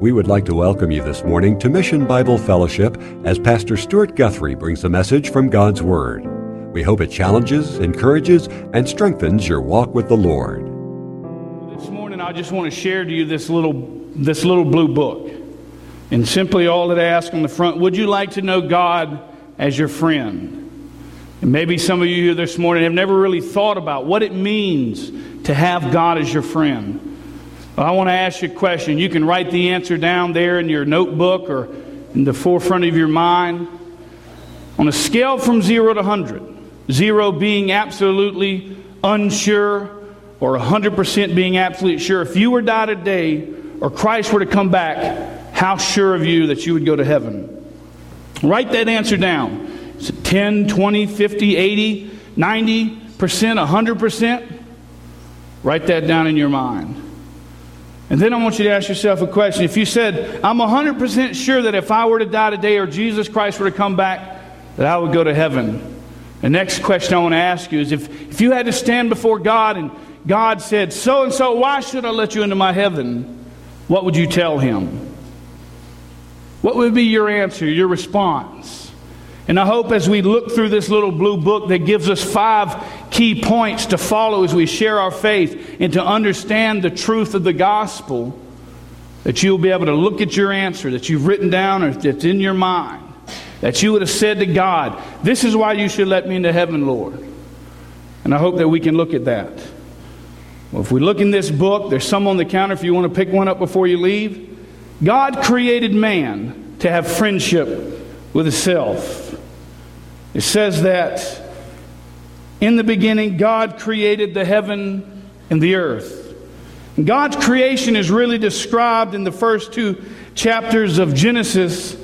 We would like to welcome you this morning to Mission Bible Fellowship as Pastor Stuart Guthrie brings a message from God's Word. We hope it challenges, encourages, and strengthens your walk with the Lord. This morning, I just want to share to you this little, this little blue book. And simply all that I ask on the front would you like to know God as your friend? And maybe some of you here this morning have never really thought about what it means to have God as your friend. Well, I want to ask you a question. You can write the answer down there in your notebook or in the forefront of your mind. On a scale from zero to 100, zero being absolutely unsure or 100% being absolutely sure, if you were to die today or Christ were to come back, how sure of you that you would go to heaven? Write that answer down. Is it 10, 20, 50, 80, 90%, 100%? Write that down in your mind. And then I want you to ask yourself a question. If you said, I'm 100% sure that if I were to die today or Jesus Christ were to come back, that I would go to heaven. The next question I want to ask you is if, if you had to stand before God and God said, So and so, why should I let you into my heaven? What would you tell him? What would be your answer, your response? And I hope as we look through this little blue book that gives us five key points to follow as we share our faith and to understand the truth of the gospel, that you'll be able to look at your answer that you've written down or that's in your mind, that you would have said to God, This is why you should let me into heaven, Lord. And I hope that we can look at that. Well, if we look in this book, there's some on the counter if you want to pick one up before you leave. God created man to have friendship with himself. It says that in the beginning, God created the heaven and the earth. And God's creation is really described in the first two chapters of Genesis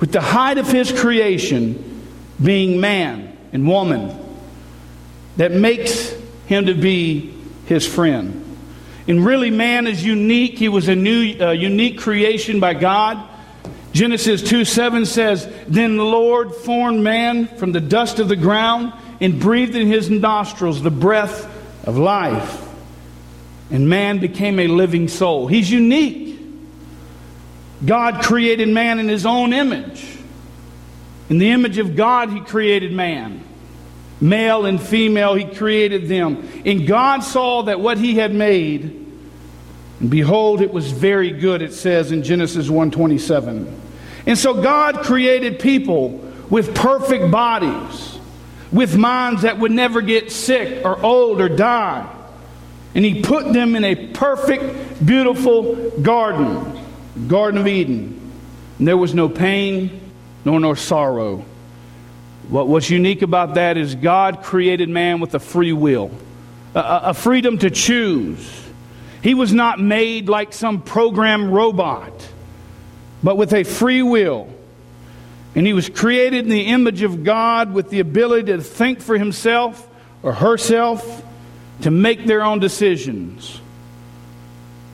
with the height of his creation being man and woman that makes him to be his friend. And really, man is unique. He was a new, uh, unique creation by God. Genesis 2 7 says, Then the Lord formed man from the dust of the ground and breathed in his nostrils the breath of life. And man became a living soul. He's unique. God created man in his own image. In the image of God, he created man. Male and female, he created them. And God saw that what he had made, and behold, it was very good, it says in Genesis 127. And so God created people with perfect bodies, with minds that would never get sick or old or die. And He put them in a perfect, beautiful garden, Garden of Eden. And there was no pain nor no sorrow. What, what's unique about that is God created man with a free will, a, a freedom to choose. He was not made like some program robot but with a free will. And he was created in the image of God with the ability to think for himself or herself, to make their own decisions.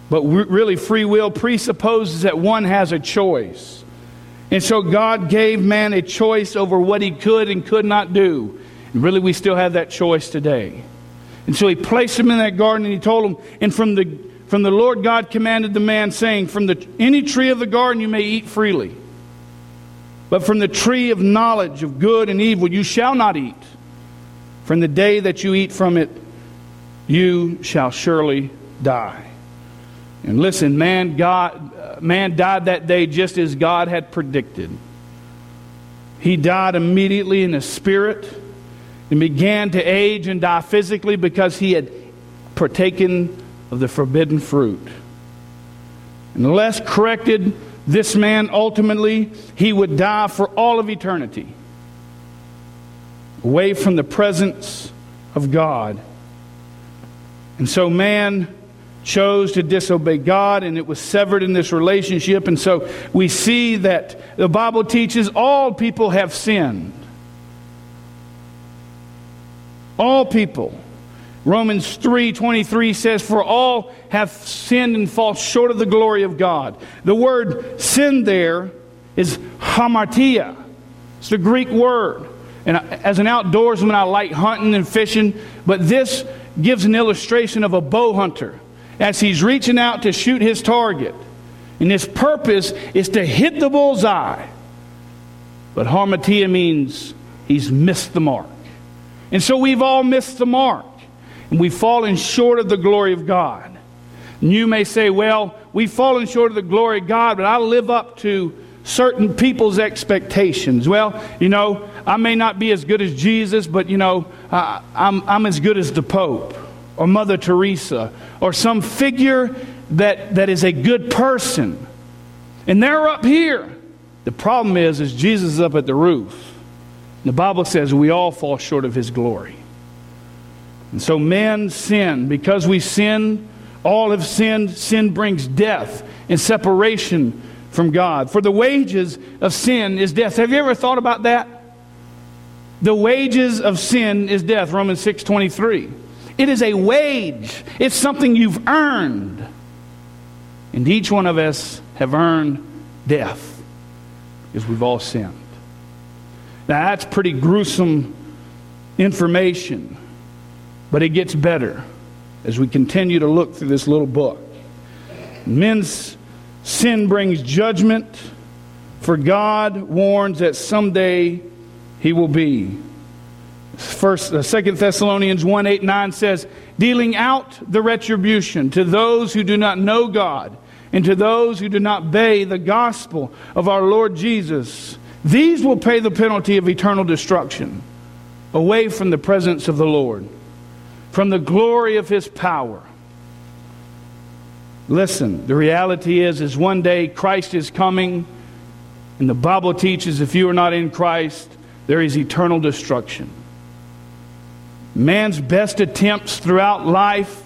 But really, free will presupposes that one has a choice. And so God gave man a choice over what he could and could not do. And really, we still have that choice today. And so he placed him in that garden and he told him, and from the from the Lord God commanded the man, saying, From the, any tree of the garden you may eat freely, but from the tree of knowledge of good and evil you shall not eat. From the day that you eat from it, you shall surely die. And listen, man, God, uh, man died that day just as God had predicted. He died immediately in his spirit and began to age and die physically because he had partaken of the forbidden fruit. Unless corrected, this man ultimately he would die for all of eternity, away from the presence of God. And so man chose to disobey God, and it was severed in this relationship. And so we see that the Bible teaches all people have sinned. All people. Romans 3:23 says for all have sinned and fall short of the glory of God. The word sin there is hamartia. It's the Greek word. And as an outdoorsman I like hunting and fishing, but this gives an illustration of a bow hunter as he's reaching out to shoot his target. And his purpose is to hit the bullseye. But hamartia means he's missed the mark. And so we've all missed the mark. And we've fallen short of the glory of God. And you may say, well, we've fallen short of the glory of God, but I live up to certain people's expectations. Well, you know, I may not be as good as Jesus, but, you know, uh, I'm, I'm as good as the Pope or Mother Teresa or some figure that, that is a good person. And they're up here. The problem is, is Jesus is up at the roof. The Bible says we all fall short of his glory. And so men sin. Because we sin, all have sinned. Sin brings death and separation from God. For the wages of sin is death. Have you ever thought about that? The wages of sin is death, Romans 6:23. It is a wage. It's something you've earned. And each one of us have earned death because we've all sinned. Now that's pretty gruesome information, but it gets better as we continue to look through this little book. Men's sin brings judgment, for God warns that someday he will be. First, uh, Second Thessalonians 1 8 9 says, dealing out the retribution to those who do not know God and to those who do not obey the gospel of our Lord Jesus. These will pay the penalty of eternal destruction away from the presence of the Lord, from the glory of his power. Listen, the reality is is one day Christ is coming and the Bible teaches if you are not in Christ, there is eternal destruction. Man's best attempts throughout life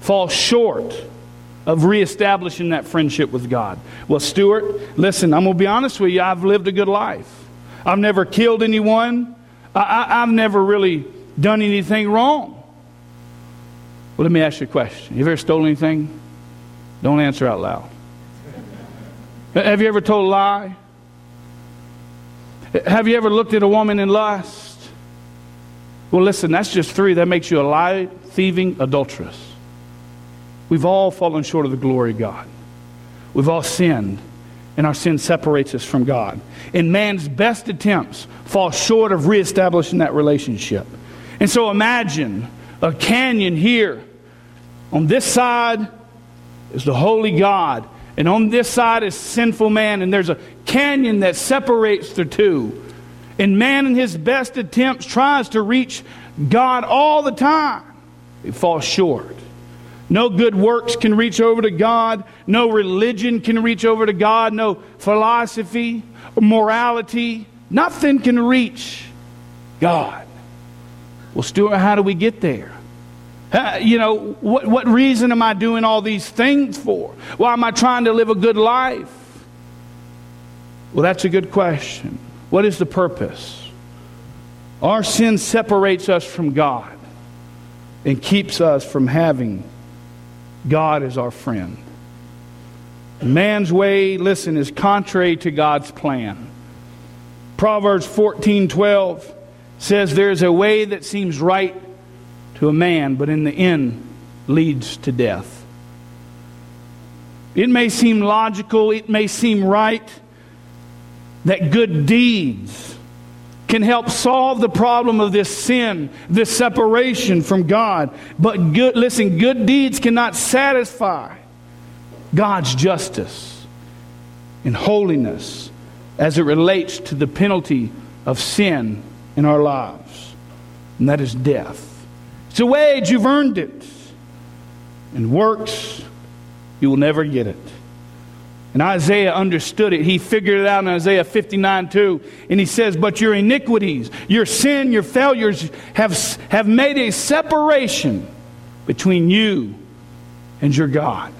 fall short of reestablishing that friendship with God. Well, Stuart, listen, I'm going to be honest with you. I've lived a good life. I've never killed anyone. I, have never really done anything wrong. Well, let me ask you a question. You ever stolen anything? Don't answer out loud. Have you ever told a lie? Have you ever looked at a woman in lust? Well, listen, that's just three. That makes you a lie, thieving, adulteress. We've all fallen short of the glory of God. We've all sinned, and our sin separates us from God. And man's best attempts fall short of reestablishing that relationship. And so imagine a canyon here. On this side is the holy God, and on this side is sinful man, and there's a canyon that separates the two. And man, in his best attempts, tries to reach God all the time. He falls short. No good works can reach over to God. No religion can reach over to God. No philosophy, morality. Nothing can reach God. Well, Stuart, how do we get there? Uh, you know, what, what reason am I doing all these things for? Why am I trying to live a good life? Well, that's a good question. What is the purpose? Our sin separates us from God and keeps us from having God as our friend. Man's way, listen, is contrary to God's plan. Proverbs 14 12 says, There's a way that seems right to a man, but in the end leads to death. It may seem logical, it may seem right, that good deeds can help solve the problem of this sin, this separation from God. But good, listen, good deeds cannot satisfy God's justice and holiness as it relates to the penalty of sin in our lives, and that is death. It's a wage, you've earned it. And works, you will never get it. And Isaiah understood it. He figured it out in Isaiah 59 2. And he says, But your iniquities, your sin, your failures have, have made a separation between you and your God.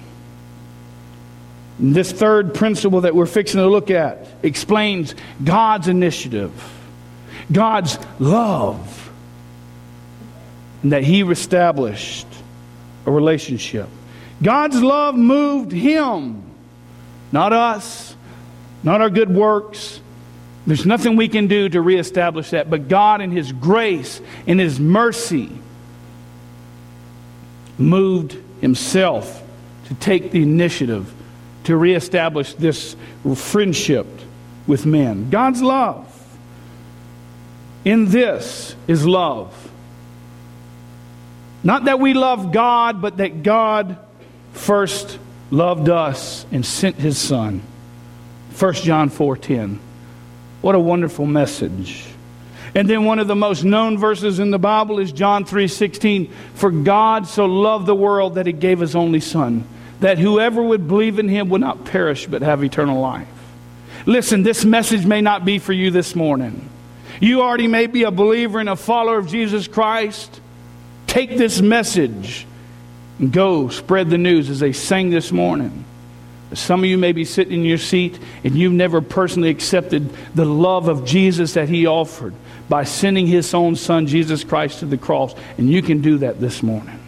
And this third principle that we're fixing to look at explains God's initiative, God's love, and that He established a relationship. God's love moved Him not us, not our good works. There's nothing we can do to reestablish that, but God, in His grace, in His mercy, moved Himself to take the initiative to reestablish this friendship with men. God's love. In this is love. Not that we love God, but that God first loved us and sent his son. 1 John 4:10. What a wonderful message. And then one of the most known verses in the Bible is John 3:16, "For God so loved the world that he gave his only son, that whoever would believe in him would not perish but have eternal life." Listen, this message may not be for you this morning. You already may be a believer and a follower of Jesus Christ. Take this message and go spread the news as they sang this morning. Some of you may be sitting in your seat and you've never personally accepted the love of Jesus that He offered by sending His own Son, Jesus Christ, to the cross. And you can do that this morning.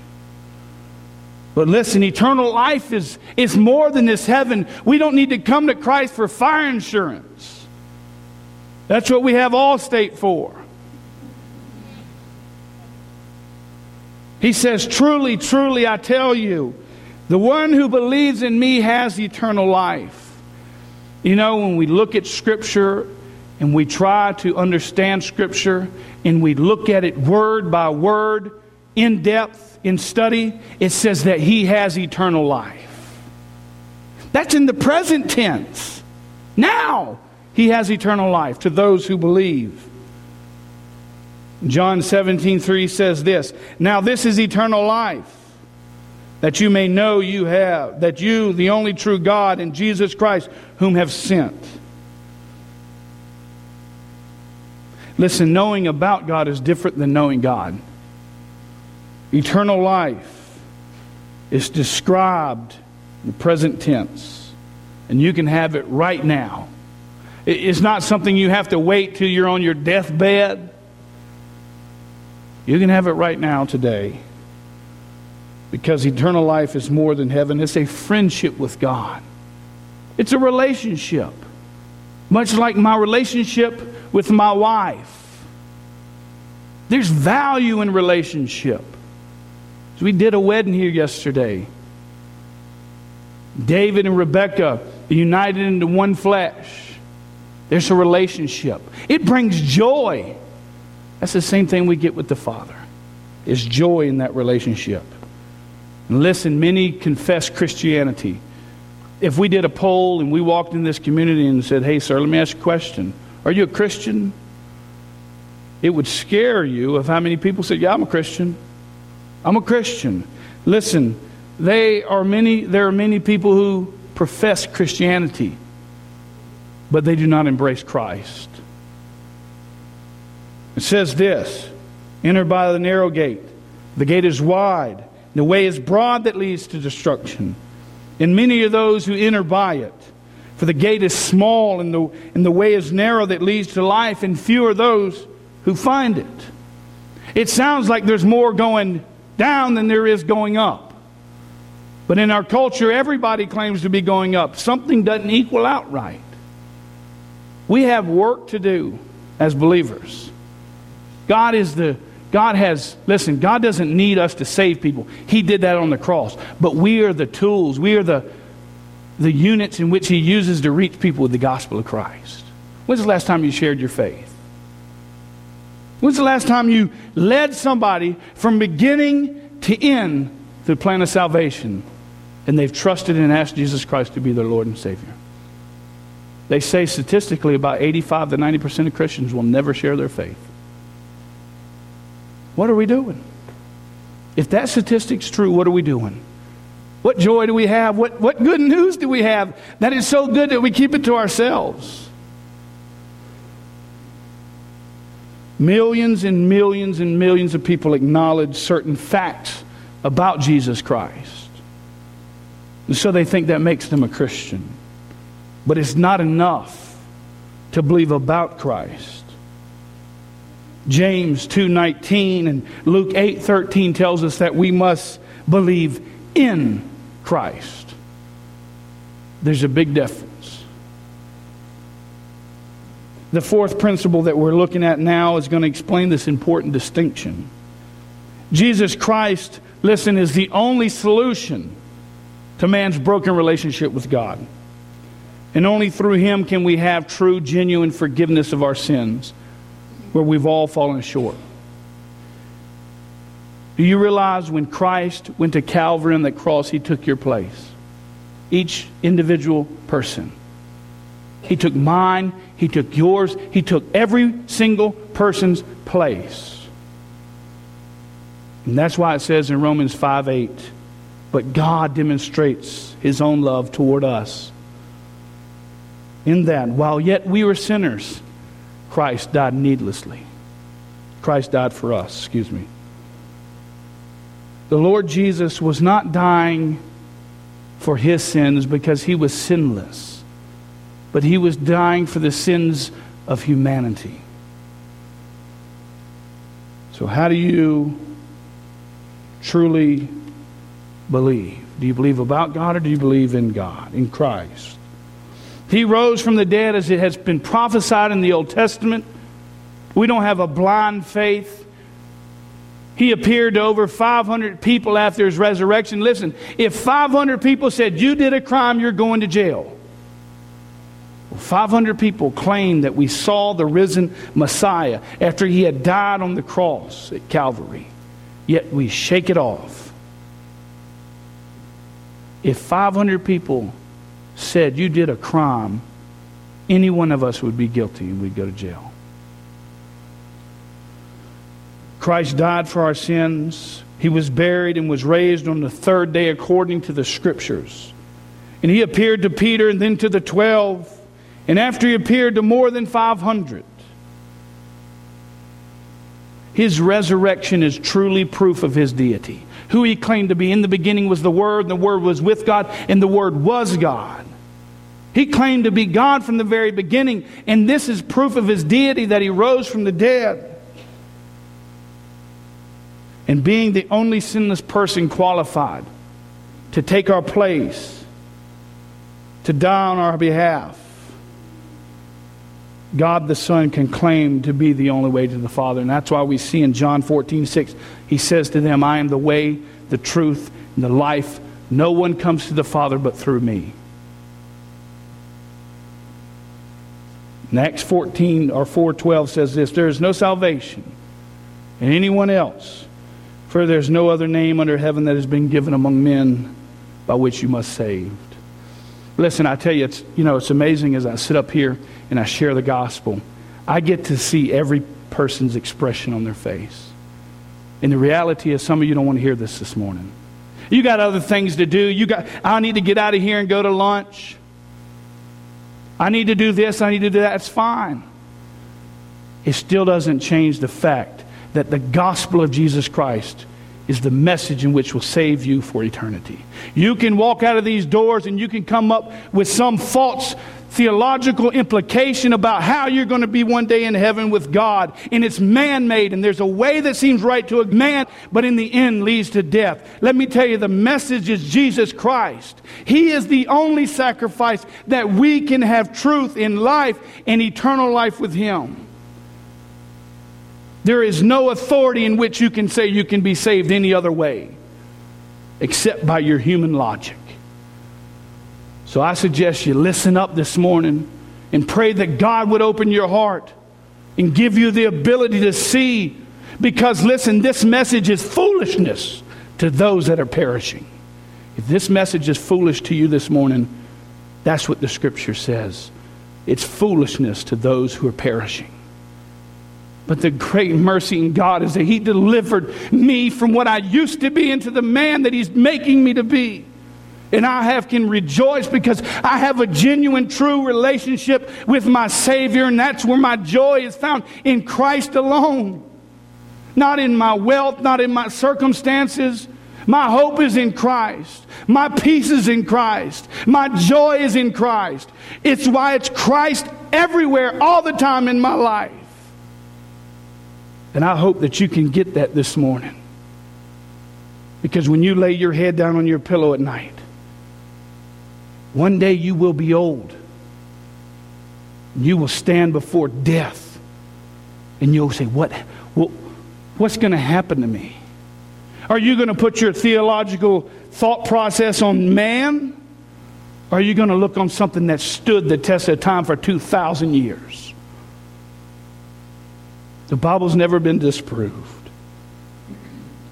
But listen, eternal life is, is more than this heaven. We don't need to come to Christ for fire insurance. That's what we have Allstate for. He says, Truly, truly, I tell you, the one who believes in me has eternal life. You know, when we look at Scripture and we try to understand Scripture and we look at it word by word, in depth, in study, it says that He has eternal life. That's in the present tense. Now, He has eternal life to those who believe. John 17, 3 says this Now, this is eternal life that you may know you have, that you, the only true God, and Jesus Christ, whom have sent. Listen, knowing about God is different than knowing God. Eternal life is described in the present tense, and you can have it right now. It's not something you have to wait till you're on your deathbed. You can have it right now, today because eternal life is more than heaven. It's a friendship with God, it's a relationship, much like my relationship with my wife. There's value in relationship. We did a wedding here yesterday. David and Rebecca united into one flesh. There's a relationship. It brings joy. That's the same thing we get with the Father. It's joy in that relationship. And listen, many confess Christianity. If we did a poll and we walked in this community and said, hey, sir, let me ask you a question. Are you a Christian? It would scare you of how many people said, yeah, I'm a Christian. I'm a Christian. Listen, they are many, there are many people who profess Christianity, but they do not embrace Christ. It says this enter by the narrow gate. The gate is wide the way is broad that leads to destruction, and many are those who enter by it. For the gate is small, and the, and the way is narrow that leads to life, and few are those who find it. It sounds like there's more going down than there is going up. But in our culture, everybody claims to be going up. Something doesn't equal out right. We have work to do as believers. God is the God has, listen, God doesn't need us to save people. He did that on the cross. But we are the tools, we are the, the units in which He uses to reach people with the gospel of Christ. When's the last time you shared your faith? When's the last time you led somebody from beginning to end to the plan of salvation and they've trusted and asked Jesus Christ to be their Lord and Savior? They say statistically about 85 to 90% of Christians will never share their faith. What are we doing? If that statistic's true, what are we doing? What joy do we have? What, what good news do we have that is so good that we keep it to ourselves? Millions and millions and millions of people acknowledge certain facts about Jesus Christ. And so they think that makes them a Christian. But it's not enough to believe about Christ. James 2:19 and Luke 8:13 tells us that we must believe in Christ. There's a big difference. The fourth principle that we're looking at now is going to explain this important distinction. Jesus Christ, listen, is the only solution to man's broken relationship with God. And only through him can we have true, genuine forgiveness of our sins, where we've all fallen short. Do you realize when Christ went to Calvary on that cross, he took your place? Each individual person. He took mine, he took yours, he took every single person's place. And that's why it says in Romans 5 8, but God demonstrates his own love toward us. In that, while yet we were sinners, Christ died needlessly. Christ died for us, excuse me. The Lord Jesus was not dying for his sins because he was sinless, but he was dying for the sins of humanity. So, how do you truly believe? Do you believe about God or do you believe in God, in Christ? He rose from the dead as it has been prophesied in the Old Testament. We don't have a blind faith. He appeared to over 500 people after his resurrection. Listen, if 500 people said, You did a crime, you're going to jail. 500 people claimed that we saw the risen Messiah after he had died on the cross at Calvary yet we shake it off. If 500 people said you did a crime, any one of us would be guilty and we'd go to jail. Christ died for our sins. He was buried and was raised on the third day according to the scriptures. And he appeared to Peter and then to the 12. And after he appeared to more than 500, his resurrection is truly proof of his deity. Who he claimed to be. In the beginning was the Word, and the Word was with God, and the Word was God. He claimed to be God from the very beginning, and this is proof of his deity that he rose from the dead. And being the only sinless person qualified to take our place, to die on our behalf, God the Son can claim to be the only way to the Father. And that's why we see in John 14, 6, he says to them, I am the way, the truth, and the life. No one comes to the Father but through me. In Acts 14 or 412 says this There is no salvation in anyone else, for there is no other name under heaven that has been given among men by which you must saved. Listen, I tell you, it's, you know, it's amazing as I sit up here and I share the gospel, I get to see every person's expression on their face. And the reality is, some of you don't want to hear this this morning. You got other things to do. You got, I need to get out of here and go to lunch. I need to do this. I need to do that. It's fine. It still doesn't change the fact that the gospel of Jesus Christ is the message in which will save you for eternity. You can walk out of these doors and you can come up with some false theological implication about how you're going to be one day in heaven with God. And it's man made, and there's a way that seems right to a man, but in the end leads to death. Let me tell you, the message is Jesus Christ. He is the only sacrifice that we can have truth in life and eternal life with Him. There is no authority in which you can say you can be saved any other way except by your human logic. So I suggest you listen up this morning and pray that God would open your heart and give you the ability to see. Because listen, this message is foolishness to those that are perishing. If this message is foolish to you this morning, that's what the scripture says. It's foolishness to those who are perishing. But the great mercy in God is that He delivered me from what I used to be into the man that He's making me to be. And I have can rejoice because I have a genuine, true relationship with my Savior, and that's where my joy is found in Christ alone. Not in my wealth, not in my circumstances. My hope is in Christ. My peace is in Christ. My joy is in Christ. It's why it's Christ everywhere, all the time in my life. And I hope that you can get that this morning. Because when you lay your head down on your pillow at night, one day you will be old. You will stand before death. And you'll say, What, what what's going to happen to me? Are you going to put your theological thought process on man? Or are you going to look on something that stood the test of time for 2,000 years? The Bible's never been disproved.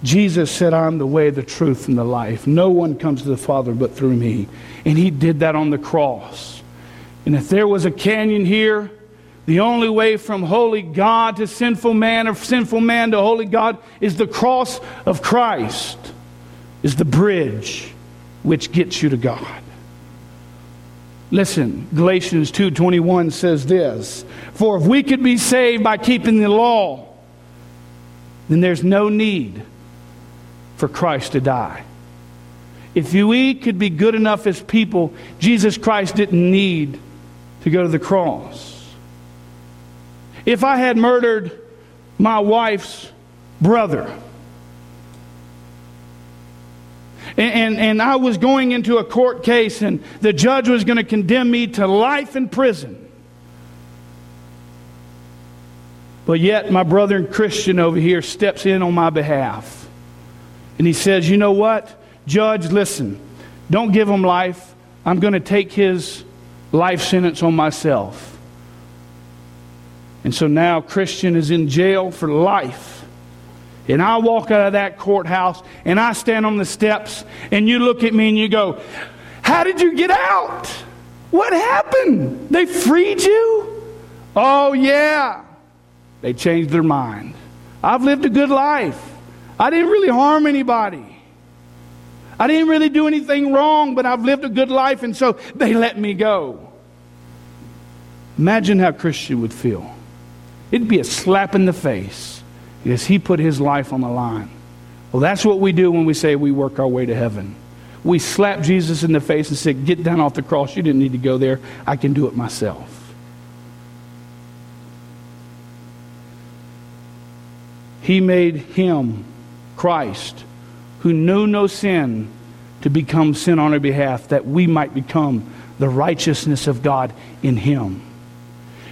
Jesus said, I'm the way, the truth, and the life. No one comes to the Father but through me. And he did that on the cross. And if there was a canyon here, the only way from holy God to sinful man or sinful man to holy God is the cross of Christ, is the bridge which gets you to God. Listen, Galatians 2:21 says this, "For if we could be saved by keeping the law, then there's no need for Christ to die. If we could be good enough as people, Jesus Christ didn't need to go to the cross. If I had murdered my wife's brother, and, and, and, I was going into a court case, and the judge was going to condemn me to life in prison. But yet, my brother and Christian over here steps in on my behalf. And he says, You know what? Judge, listen, don't give him life. I'm going to take his life sentence on myself. And so now Christian is in jail for life. And I walk out of that courthouse and I stand on the steps and you look at me and you go, How did you get out? What happened? They freed you? Oh, yeah. They changed their mind. I've lived a good life. I didn't really harm anybody. I didn't really do anything wrong, but I've lived a good life, and so they let me go. Imagine how Christian would feel. It'd be a slap in the face because he put his life on the line. Well, that's what we do when we say we work our way to heaven. We slap Jesus in the face and say, Get down off the cross. You didn't need to go there. I can do it myself. He made him Christ, who knew no sin, to become sin on our behalf, that we might become the righteousness of God in him.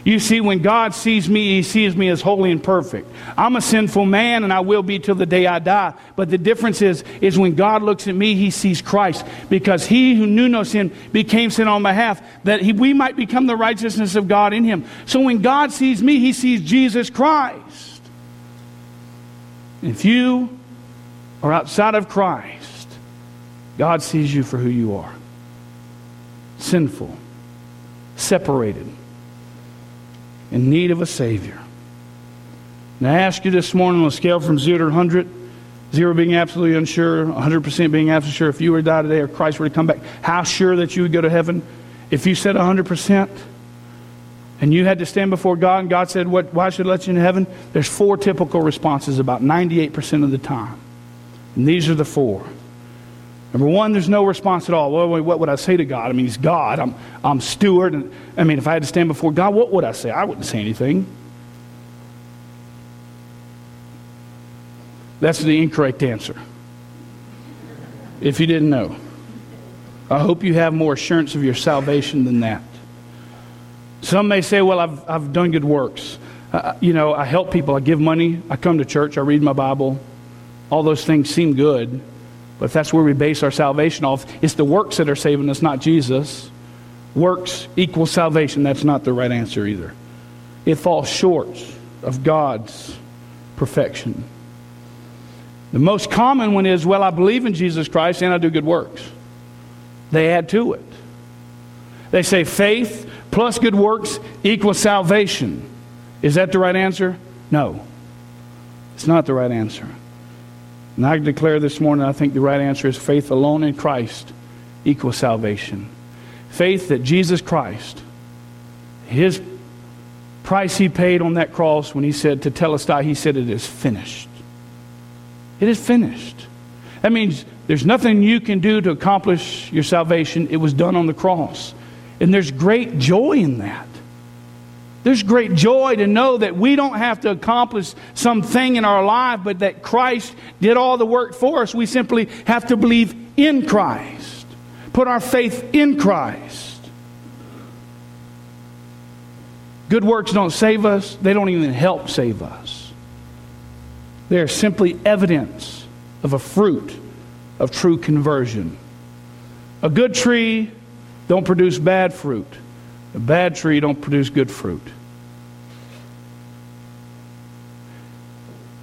You see, when God sees me, he sees me as holy and perfect. I'm a sinful man and I will be till the day I die. But the difference is, is when God looks at me, he sees Christ. Because he who knew no sin became sin on my behalf, that he, we might become the righteousness of God in him. So when God sees me, he sees Jesus Christ. If you or outside of Christ, God sees you for who you are sinful, separated, in need of a Savior. And I ask you this morning on a scale from 0 to 100, 0 being absolutely unsure, 100% being absolutely sure, if you were to die today or Christ were to come back, how sure that you would go to heaven? If you said 100%, and you had to stand before God, and God said, what, Why should I let you in heaven? There's four typical responses about 98% of the time. And these are the four. Number one, there's no response at all. Well, what would I say to God? I mean, He's God. I'm, I'm Stuart. And, I mean, if I had to stand before God, what would I say? I wouldn't say anything. That's the incorrect answer. If you didn't know, I hope you have more assurance of your salvation than that. Some may say, Well, I've, I've done good works. Uh, you know, I help people, I give money, I come to church, I read my Bible. All those things seem good, but if that's where we base our salvation off, it's the works that are saving us, not Jesus. Works equals salvation. That's not the right answer either. It falls short of God's perfection. The most common one is, well, I believe in Jesus Christ and I do good works. They add to it. They say faith plus good works equals salvation. Is that the right answer? No. It's not the right answer. And I declare this morning, I think the right answer is faith alone in Christ equals salvation. Faith that Jesus Christ, his price he paid on that cross when he said Tetelestai, he said, It is finished. It is finished. That means there's nothing you can do to accomplish your salvation. It was done on the cross. And there's great joy in that. There's great joy to know that we don't have to accomplish something in our life, but that Christ did all the work for us. We simply have to believe in Christ, put our faith in Christ. Good works don't save us, they don't even help save us. They're simply evidence of a fruit of true conversion. A good tree don't produce bad fruit. A bad tree don't produce good fruit.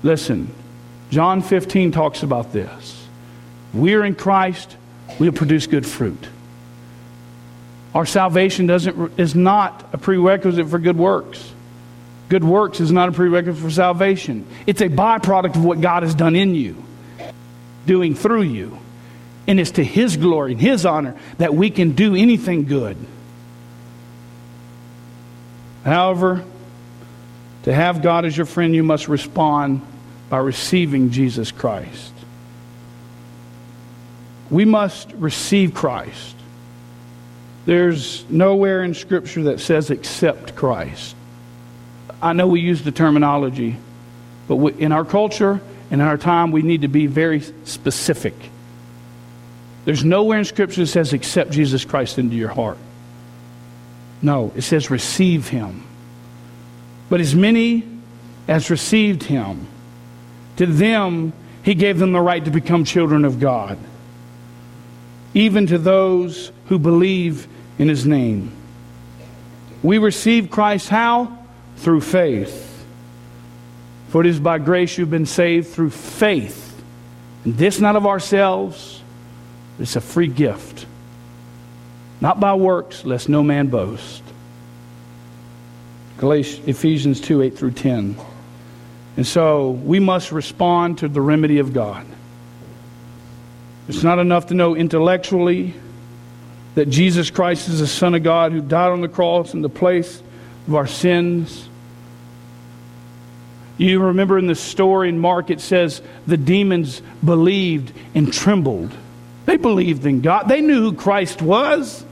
Listen, John 15 talks about this. We're in Christ, we'll produce good fruit. Our salvation doesn't, is not a prerequisite for good works. Good works is not a prerequisite for salvation. It's a byproduct of what God has done in you, doing through you. And it's to His glory and His honor that we can do anything good. However, to have God as your friend, you must respond by receiving Jesus Christ. We must receive Christ. There's nowhere in Scripture that says accept Christ. I know we use the terminology, but in our culture and in our time, we need to be very specific. There's nowhere in Scripture that says accept Jesus Christ into your heart. No, it says receive him. But as many as received him, to them he gave them the right to become children of God, even to those who believe in his name. We receive Christ how? Through faith. For it is by grace you've been saved through faith. And this not of ourselves, it's a free gift. Not by works, lest no man boast. Galatians, Ephesians 2 8 through 10. And so we must respond to the remedy of God. It's not enough to know intellectually that Jesus Christ is the Son of God who died on the cross in the place of our sins. You remember in the story in Mark, it says the demons believed and trembled. They believed in God. They knew who Christ was.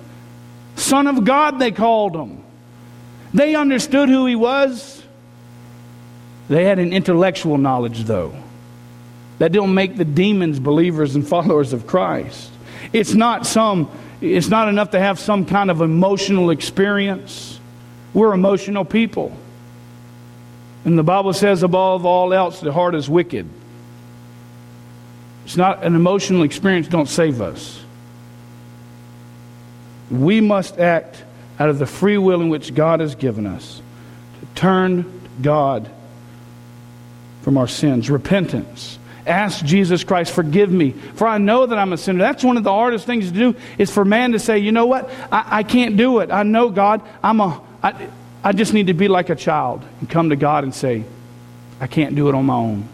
Son of God, they called him. They understood who he was. They had an intellectual knowledge, though. That don't make the demons believers and followers of Christ. It's not some it's not enough to have some kind of emotional experience. We're emotional people. And the Bible says, above all else, the heart is wicked. It's not an emotional experience, don't save us. We must act out of the free will in which God has given us to turn God from our sins. Repentance. Ask Jesus Christ, forgive me, for I know that I'm a sinner. That's one of the hardest things to do, is for man to say, you know what? I, I can't do it. I know, God, I'm a, I, I just need to be like a child and come to God and say, I can't do it on my own.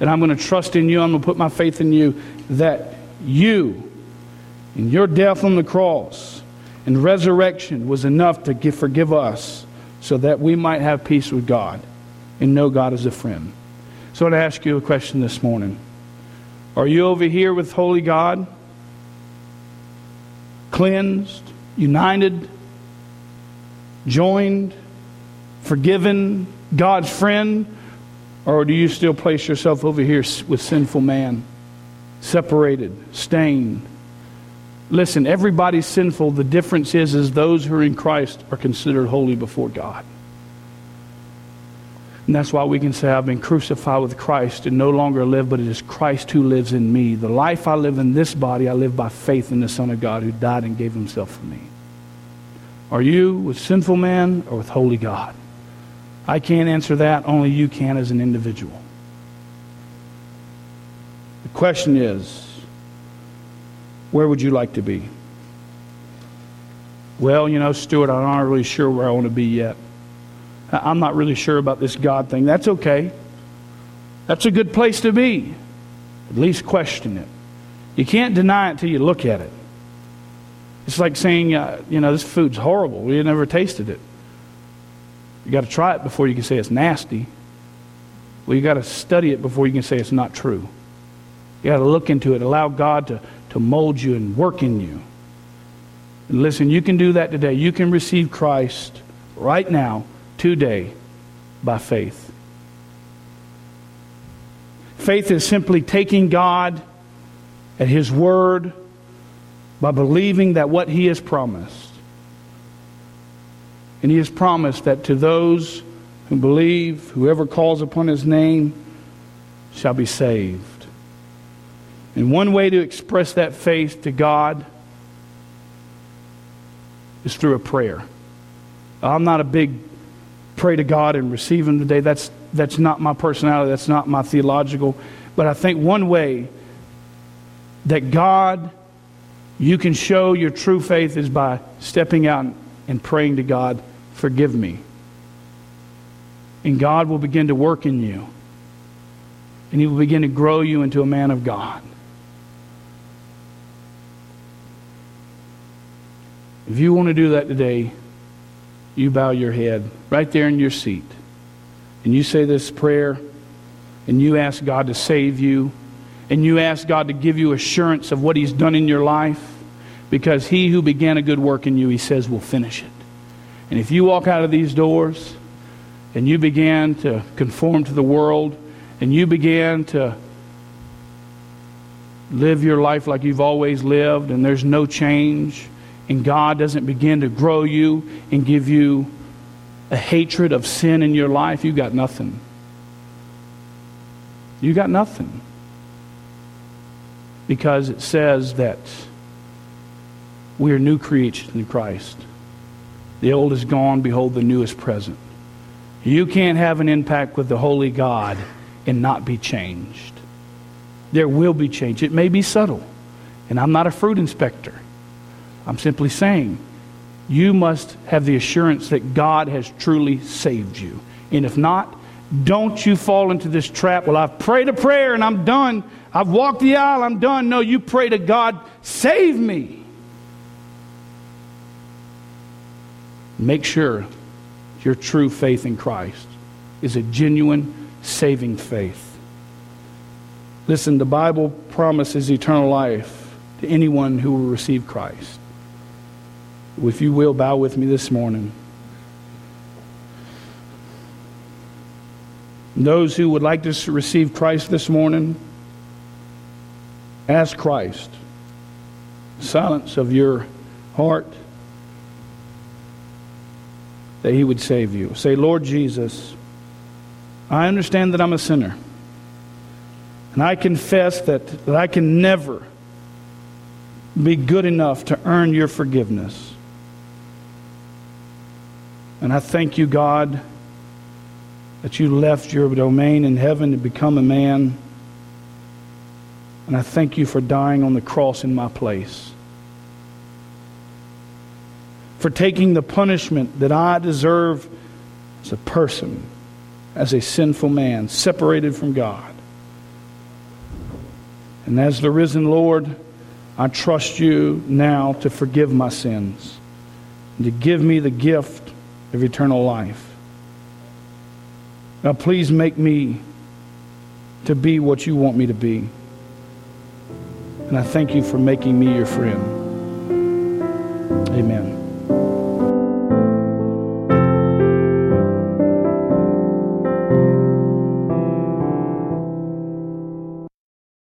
And I'm going to trust in you. I'm going to put my faith in you that you, in your death on the cross and resurrection, was enough to give, forgive us so that we might have peace with God and know God as a friend. So I want to ask you a question this morning. Are you over here with Holy God? Cleansed, united, joined, forgiven, God's friend? Or do you still place yourself over here with sinful man, separated, stained? Listen, everybody's sinful. The difference is, is those who are in Christ are considered holy before God. And that's why we can say, I've been crucified with Christ and no longer live, but it is Christ who lives in me. The life I live in this body, I live by faith in the Son of God who died and gave himself for me. Are you with sinful man or with holy God? I can't answer that. Only you can as an individual. The question is, where would you like to be? Well, you know, Stuart, I'm not really sure where I want to be yet. I'm not really sure about this God thing. That's okay. That's a good place to be. At least question it. You can't deny it till you look at it. It's like saying, uh, you know, this food's horrible. We never tasted it. You got to try it before you can say it's nasty. Well, you got to study it before you can say it's not true. You got to look into it, allow God to, to mold you and work in you. And listen, you can do that today. You can receive Christ right now today by faith. Faith is simply taking God at His word by believing that what He has promised. And He has promised that to those who believe, whoever calls upon His name shall be saved. And one way to express that faith to God is through a prayer. I'm not a big pray to God and receive Him today. That's, that's not my personality, that's not my theological. But I think one way that God, you can show your true faith is by stepping out and praying to God, forgive me. And God will begin to work in you. And He will begin to grow you into a man of God. If you want to do that today, you bow your head right there in your seat. And you say this prayer, and you ask God to save you, and you ask God to give you assurance of what He's done in your life, because He who began a good work in you, He says, will finish it. And if you walk out of these doors and you began to conform to the world, and you began to live your life like you've always lived, and there's no change, and God doesn't begin to grow you and give you a hatred of sin in your life, you got nothing. You got nothing. Because it says that we are new creatures in Christ. The old is gone, behold, the new is present. You can't have an impact with the Holy God and not be changed. There will be change. It may be subtle. And I'm not a fruit inspector. I'm simply saying you must have the assurance that God has truly saved you. And if not, don't you fall into this trap. Well, I've prayed a prayer and I'm done. I've walked the aisle, I'm done. No, you pray to God, save me. Make sure your true faith in Christ is a genuine saving faith. Listen, the Bible promises eternal life to anyone who will receive Christ. If you will, bow with me this morning. Those who would like to receive Christ this morning, ask Christ. Silence of your heart that He would save you. Say, Lord Jesus, I understand that I'm a sinner. And I confess that, that I can never be good enough to earn your forgiveness. And I thank you, God, that you left your domain in heaven to become a man. And I thank you for dying on the cross in my place. For taking the punishment that I deserve as a person, as a sinful man, separated from God. And as the risen Lord, I trust you now to forgive my sins and to give me the gift of eternal life. Now, please make me to be what you want me to be. And I thank you for making me your friend. Amen.